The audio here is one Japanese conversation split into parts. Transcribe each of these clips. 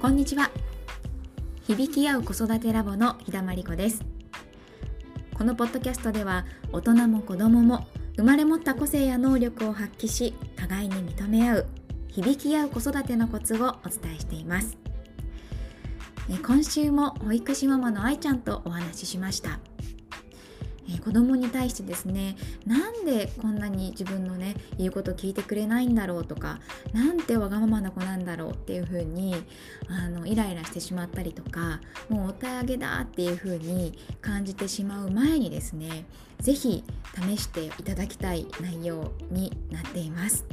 こんにちは。響き合う子育てラボの日田真理子です。このポッドキャストでは大人も子供も生まれ持った個性や能力を発揮し互いに認め合う響き合う子育てのコツをお伝えしています。今週も保育士ママの愛ちゃんとお話ししました。え子供に対してですねなんでこんなに自分のね言うこと聞いてくれないんだろうとかなんてわがままな子なんだろうっていう風にあのイライラしてしまったりとかもうお手上げだっていう風に感じてしまう前にですね是非試していただきたい内容になっています。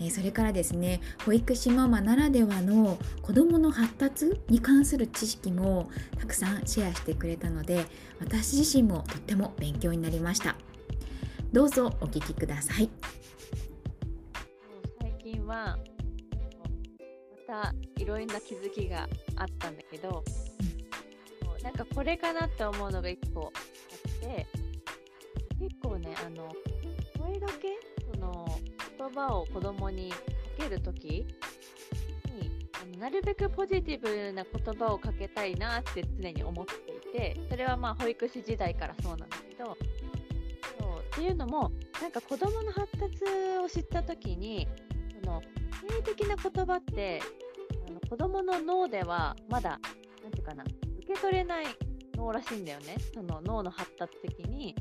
えそれからですね保育士ママならではの子どもの発達に関する知識もたくさんシェアしてくれたので私自身もとっても勉強になりました。どうぞお聞きください。最近はまたいろいろな気づきがあったんだけど、うん、なんかこれかなって思うのが1個あって結構ねあの声だけその言葉を子供にかけるときにあのなるべくポジティブな言葉をかけたいなって常に思っていてそれはまあ保育士時代からそうなんだけどそうっていうのもなんか子供の発達を知った時にその性的な言葉ってあの子供の脳ではまだ何て言うかな受け取れない脳らしいんだよね。その脳の発達的に。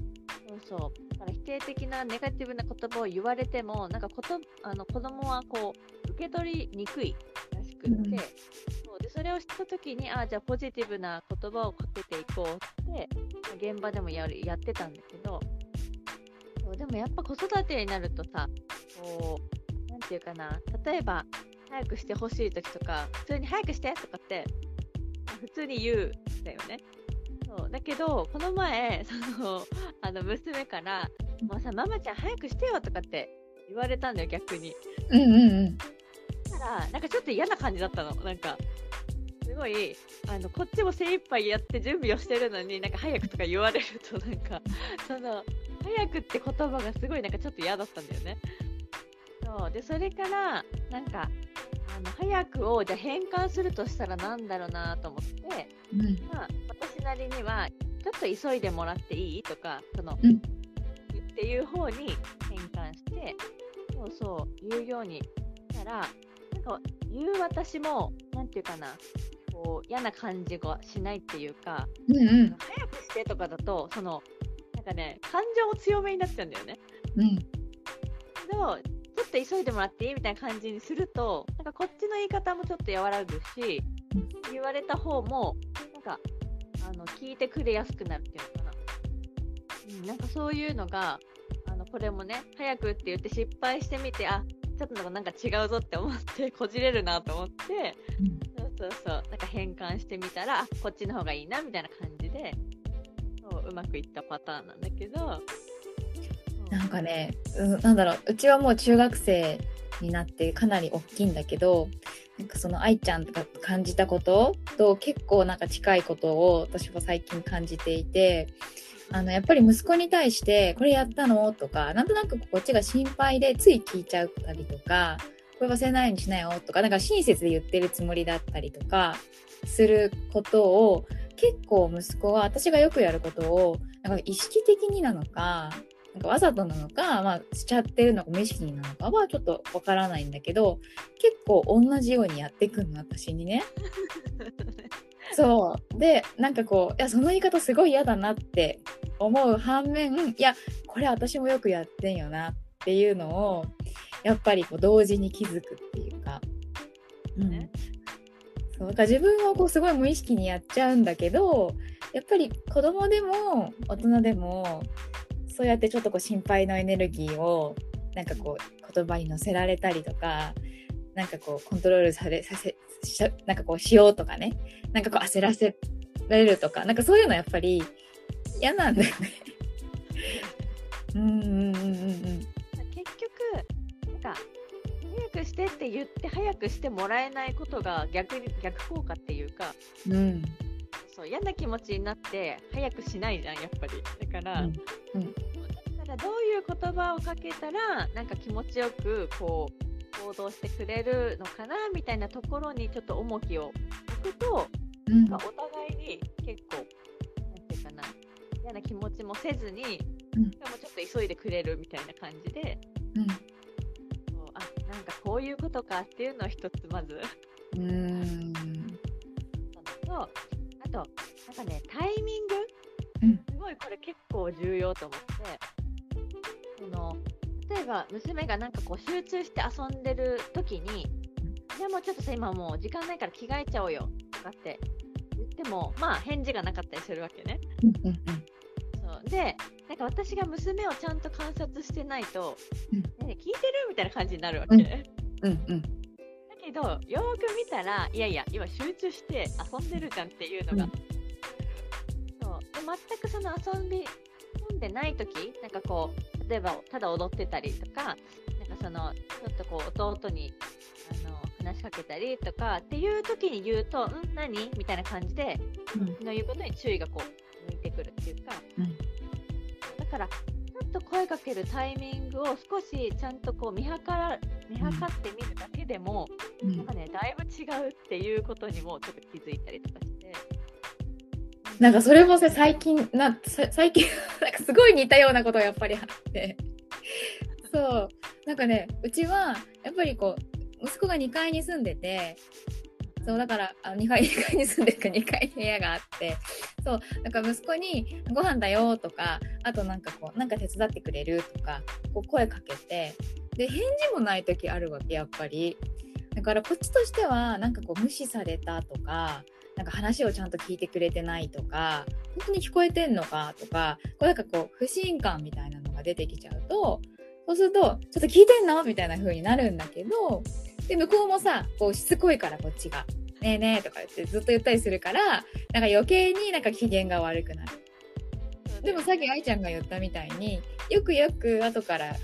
そう。そうだから否定的なネガティブな言葉を言われてもなんかことあの子供はこう受け取りにくいらしくって、うん、そう。でそれを知った時にあじゃあポジティブな言葉をかけていこうって現場でもやるやってたんだけどそう。でもやっぱ子育てになるとさこう何て言うかな例えば早くしてほしい時とか普通に早くしてとかって普通に言うんだよね。そうだけどこの前 そのあの娘から「もうさママちゃん早くしてよ」とかって言われたんだよ逆に。うんうんうん。たらなんかちょっと嫌な感じだったのなんかすごいあのこっちも精一杯やって準備をしてるのになんか早くとか言われるとなんかその早くって言葉がすごいなんかちょっと嫌だったんだよね。そうでそれからなんかあの早くをじゃ変換するとしたらなんだろうなと思って、うん、まあ、私なりにはちょっと急いでもらっていい？とかその、うん、っていう方に変換してそうそう言うようにしたらなんか言う私も何て言うかなこう嫌な感じがしないっていうか、うんうん、早くしてとかだとそのなんかね感情も強めになっちゃうんだよね。うん、けどちょっと急いでもらっていい？みたいな感じにするとなんかこっちの言い方もちょっと和らぐし言われた方もなんかあの聞いてくれやすくなるっていうのかな、うん、なんかそういうのがあのこれもね早くって言って失敗してみてあちょっとなんか違うぞって思って こじれるなと思って、うん、そうそうそうなんか変換してみたらこっちの方がいいなみたいな感じでそううまくいったパターンなんだけど。なんかね、うなんだろううちはもう中学生になってかなり大きいんだけどなんかその愛ちゃんとか感じたことと結構なんか近いことを私は最近感じていてあのやっぱり息子に対して「これやったの?」とかなんとなくこっちが心配でつい聞いちゃったりとか「これ忘れないようにしなよ」とかなんか親切で言ってるつもりだったりとかすることを結構息子は私がよくやることをなんか意識的になのかなんかわざとなのか、まあ、しちゃってるのか無意識なのかはちょっとわからないんだけど結構同じようにやってくんの私にね。そうでなんかこういやその言い方すごい嫌だなって思う反面いやこれ私もよくやってんよなっていうのをやっぱりこう同時に気づくっていうか。うん、そうか自分はこうすごい無意識にやっちゃうんだけどやっぱり子供でも大人でもそうやってちょっとこう心配のエネルギーをなんかこう言葉に乗せられたりとかなんかこうコントロールされさせしなんかこうしようとかね。なんかこう焦らせられるとか。なんかそういうのやっぱり嫌なんだよね。うんうんうんうん結局なんか早くしてって言って早くしてもらえないことが逆に逆効果っていうか、うん、そう嫌な気持ちになって早くしないじゃんやっぱり。だから、うん、うん、どういう言葉をかけたらなんか気持ちよくこう行動してくれるのかなみたいなところにちょっと重きを置くと、うん。なんかお互いに結構なんていうかな嫌な気持ちもせずに、うん。でもちょっと急いでくれるみたいな感じでうん。そうあなんかこういうことかっていうのを一つまず。うーんとあとなんかねタイミング、うん。すごいこれ結構重要と思ってその例えば娘がなんかこう集中して遊んでる時に「でもちょっとさ今もう時間ないから着替えちゃおうよ」とかって言ってもまあ返事がなかったりするわけね。そう。でなんか私が娘をちゃんと観察してないとうん「ねえ聞いてる?」みたいな感じになるわけ。うん。だうんうん。けどよーく見たらいやいや今集中して遊んでるじゃんっていうのが、うん。そう。で全くその遊び込んでない時なんかこう例えばただ踊ってたりとかなんかそのちょっとこう弟にあの話しかけたりとかっていう時に言うと「ん何?」みたいな感じでうん。の言うことに注意がこう向いてくるっていうか、うん。だからちょっと声かけるタイミングを少しちゃんとこう見計ら見計ってみるだけでも、うん。なんかねだいぶ違うっていうことにもちょっと気づいたりとかしてなんかそれもさ最近なさ最近 なんかすごい似たようなことがやっぱりあって。そう。なんかねうちはやっぱりこう息子が2階に住んでてそうだからあ2階 ,2 階に住んでるから2階に部屋があって。そうだから息子に「ご飯だよ」とかあとなんかこう「なんか手伝ってくれる?」とかこう声かけて。で返事もない時あるわけやっぱり。だからこっちとしてはなんかこう無視されたとかなんか話をちゃんと聞いてくれてないとか本当に聞こえてんのかとかこうなんかこう不信感みたいなのが出てきちゃうとそうするとちょっと聞いてんのみたいな風になるんだけどで向こうもさこうしつこいからこっちが「ねえねえ」とか言ってずっと言ったりするからなんか余計になんか機嫌が悪くなる。でもさっき愛ちゃんが言ったみたいによくよく後から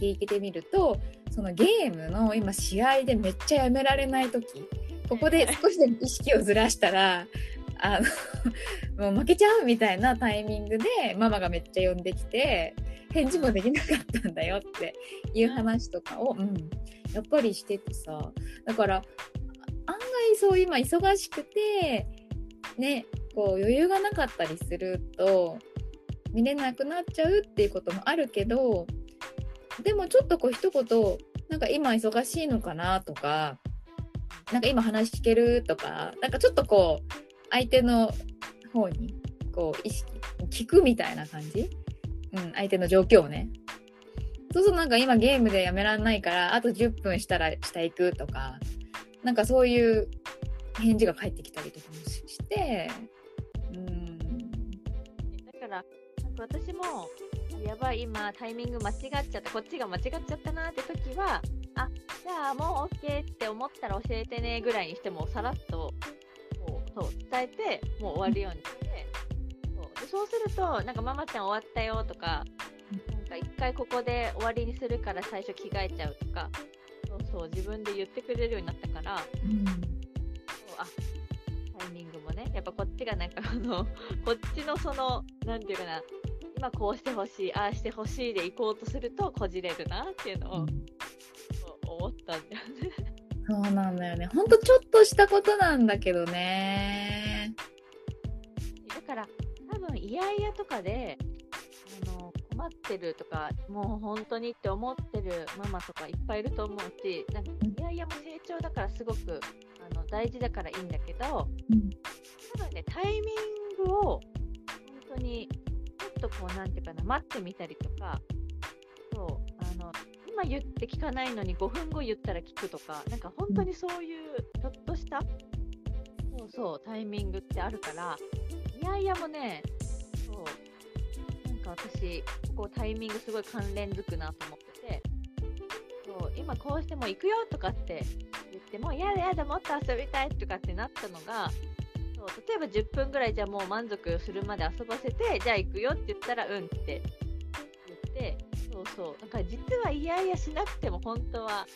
聞いてみるとそのゲームの今試合でめっちゃやめられない時ここで少しでも意識をずらしたらあの もう負けちゃうみたいなタイミングでママがめっちゃ呼んできて返事もできなかったんだよっていう話とかを、うん、やっぱりしててさ。だから案外そう今忙しくてねこう余裕がなかったりすると見れなくなっちゃうっていうこともあるけどでもちょっとこう一言なんか今忙しいのかなとかなんか今話聞けるとかなんかちょっとこう相手の方にこう意識聞くみたいな感じ、うん、相手の状況をね。そうするとなんか今ゲームでやめらんないからあと10分したら下行くとかなんかそういう返事が返ってきたりとかもしてうん。だからなんか私もやばい今タイミング間違っちゃったこっちが間違っちゃったなって時はあじゃあもう OK って思ったら教えてねぐらいにしてもさらっとこうそう伝えてもう終わるようにしてそうでそうするとなんかママちゃん終わったよとかなんか一回ここで終わりにするから最初着替えちゃうとかそうそう自分で言ってくれるようになったからうんそうあタイミングもねやっぱこっちがなんかあのこっちのそのなんていうかな今こうしてほしいああしてほしいで行こうとするとこじれるなっていうのを、う思ったんだよね。そうなんだよね。ほんとちょっとしたことなんだけどね。だから多分イヤイヤとかであの困ってるとかもう本当にって思ってるママとかいっぱいいると思うしなんかイヤイヤも成長だからすごくあの大事だからいいんだけどうん多分ねタイミングを本当にちょっとこうなんていうかな待ってみたりとかそうあの今言って聞かないのに5分後言ったら聞くとかなんか本当にそういうちょっとしたそうそうタイミングってあるからいやいやもねそうなんか私ここタイミングすごい関連づくなと思っててそう今こうしても行くよとかって言ってもやだやだもっと遊びたいとかってなったのがそう例えば10分ぐらいじゃもう満足するまで遊ばせてじゃあ行くよって言ったらうんってそうそうだから実はいやいやしなくても本当は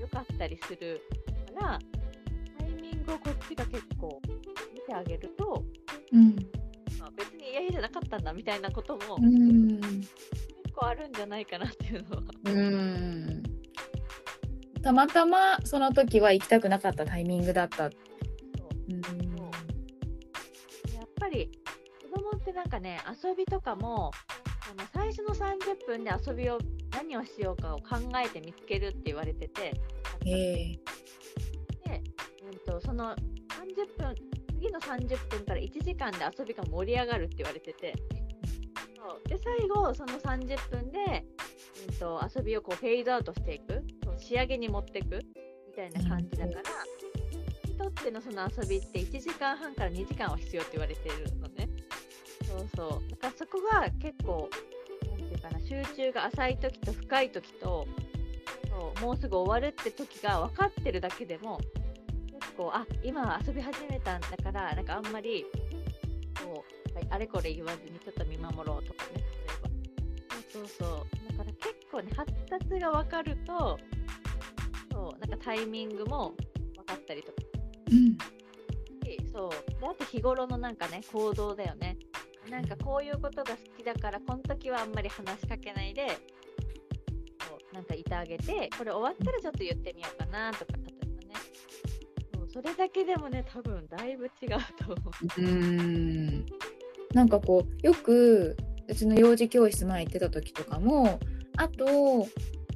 良かったりするからタイミングをこっちが結構見てあげると、うん。まあ、別にいやいやじゃなかったんだみたいなこともうん。結構あるんじゃないかなっていうのは。うん。たまたまその時は行きたくなかったタイミングだった。やっぱり子供ってなんかね遊びとかもあの最初の30分で遊びを何をしようかを考えて見つけるって言われててええ。で、うん、とその30分次の30分から1時間で遊びが盛り上がるって言われててそう。で最後その30分で、うん、と遊びをこうフェードアウトしていく仕上げに持っていくみたいな感じだからにとってのその遊びって1時間半から2時間は必要って言われてるのねそうそう。だからそこが結構なんていうかな集中が浅い時と深い時とそうもうすぐ終わるって時が分かってるだけでも結構あ今は遊び始めたんだからなんかあんまりこうなんかあれこれ言わずにちょっと見守ろうとかね例えば。そうそうそう。だから結構ね発達が分かるとそうなんかタイミングも分かったりとか。うん。しそうであと日頃のなんかね行動だよねなんかこういうことが好きだからこの時はあんまり話しかけないでそうなんかいてあげてこれ終わったらちょっと言ってみようかなとか例えばね。そうそれだけでもね多分だいぶ違うと思う。うん。なんかこうよくうちの幼児教室前行ってた時とかもあと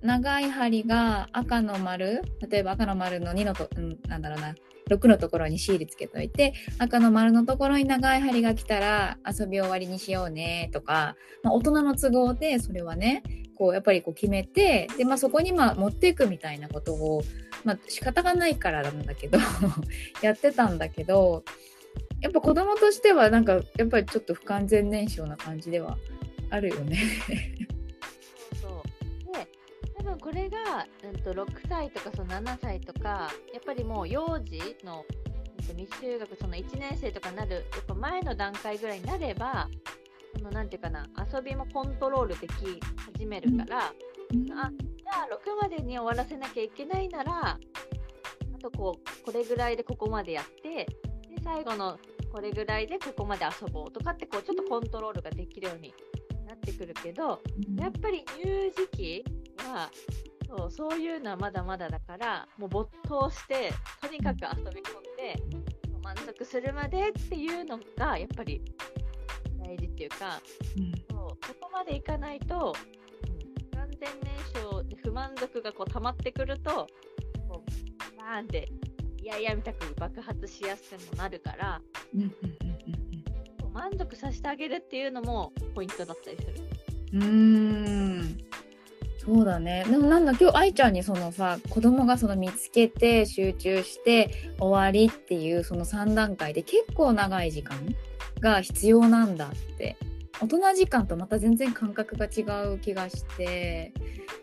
長い針が赤の丸例えば赤の丸の2のと、うん、なんだろうな6のところにシールつけといて赤の丸のところに長い針が来たら遊び終わりにしようねとか、まあ、大人の都合でそれはねこうやっぱりこう決めてで、まあ、そこにまあ持っていくみたいなことを、まあ、仕方がないからなんだけど やってたんだけどやっぱ子供としてはなんかやっぱりちょっと不完全燃焼な感じではあるよね。これが、うん、と6歳とかその7歳とかやっぱりもう幼児の、うん、と未就学その1年生とかになるやっぱ前の段階ぐらいになればそのなんていうかな遊びもコントロールでき始めるから、あじゃあ6までに終わらせなきゃいけないならあとこうこれぐらいでここまでやってで最後のこれぐらいでここまで遊ぼうとかってこうちょっとコントロールができるようになってくるけどやっぱり乳児期はそうそういうのはまだまだだからもう没頭してとにかく遊び込んで満足するまでっていうのがやっぱり大事っていうかそうそこまでいかないと、うん、完全燃焼で不満足がこう溜まってくるとこうバーンっていやいやみたく爆発しやすくもなるからうんうんこう満足させてあげるっていうのもポイントだったりする。うんうんうーんそうだね。でもなんだ今日愛ちゃんにそのさ子供がその見つけて集中して終わりっていうその3段階で結構長い時間が必要なんだって。大人時間とまた全然感覚が違う気がして。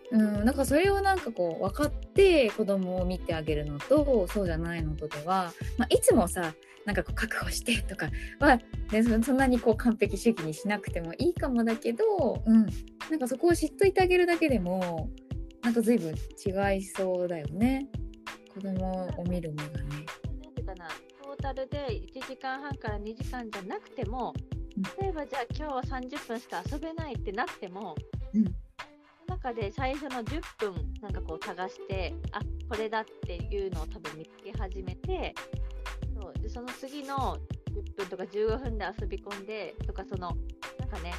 うんなんかそれをなんかこう分かって子供を見てあげるのとそうじゃないのとでは、まあ、いつもさなんかこう確保してとかは、ね、そんなにこう完璧主義にしなくてもいいかもだけど、うん、なんかそこを知っといてあげるだけでもなんか随分違いそうだよね。子供を見る目がね。なんていうかなトータルで1時間半から2時間じゃなくてもうん。例えばじゃあ今日は30分しか遊べないってなっても、うん。その中で最初の10分なんかこう探してあこれだっていうのを多分見つけ始めてそう。でその次の10分とか15分で遊び込んでとかそのなんかね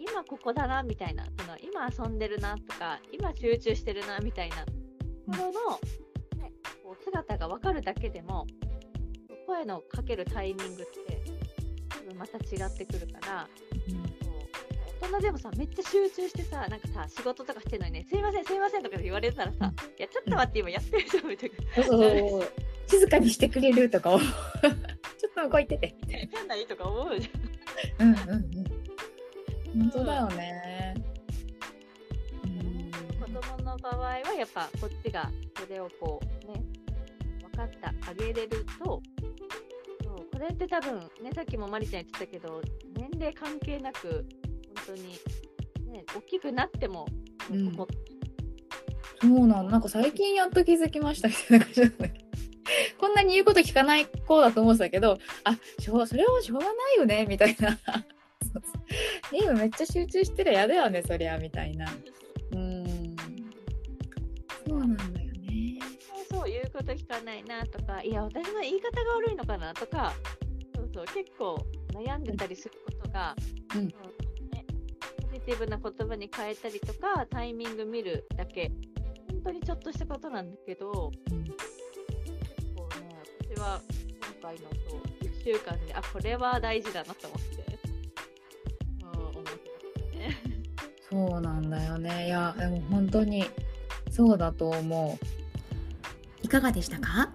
今ここだなみたいなその今遊んでるなとか今集中してるなみたいなところの、ね、こう姿が分かるだけでも声のかけるタイミングって多分また違ってくるからそう大人でもさめっちゃ集中してさなんかさ仕事とかしてるのにねすいませんすいませんとか言われたらさ、いやちょっと待って今やってるじゃんみたいな静かにしてくれるとかをちょっと動いててみたいやんないとか思うじな。うんうんうん。本当だよね。ゃん子供の場合はやっぱこっちがそれをこうね分かってあげれるとそうこれって多分ねさっきもマリちゃん言ってたけど年齢関係なく本当にね大きくなってもうんここそうなの。なんか最近やっと気づきましたみたいな感じだね。こんなに言うこと聞かない子だと思ってたけど、あ、しょうそれはしょうがないよねみたいな。そうそう今めっちゃ集中してるやだよね、そりゃみたいな。うん。そうなんだよね。と聞かないなとかいや私の言い方が悪いのかなとかそうそう結構悩んでたりすることが、うんね、ポジティブな言葉に変えたりとかタイミング見るだけ本当にちょっとしたことなんだけど結構ね私は今回のそう1週間であこれは大事だなと思っそうなんだよね。いやでも本当にそうだと思う。いかがでしたか？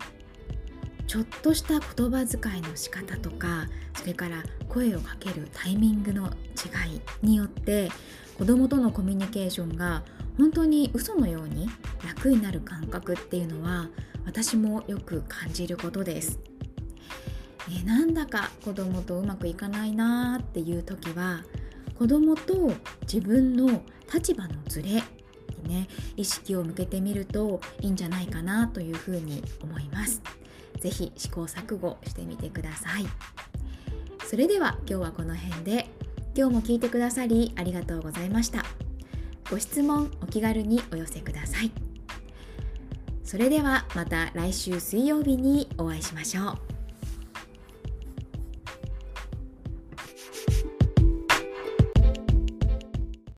ちょっとした言葉遣いの仕方とかそれから声をかけるタイミングの違いによって子供とのコミュニケーションが本当に嘘のように楽になる感覚っていうのは私もよく感じることです。えなんだか子供とうまくいかないなーっていう時は子供と自分の立場のズレにね意識を向けてみるといいんじゃないかなというふうに思います。ぜひ試行錯誤してみてください。それでは今日はこの辺で今日も聞いてくださりありがとうございました。ご質問お気軽にお寄せください。それではまた来週水曜日にお会いしましょう。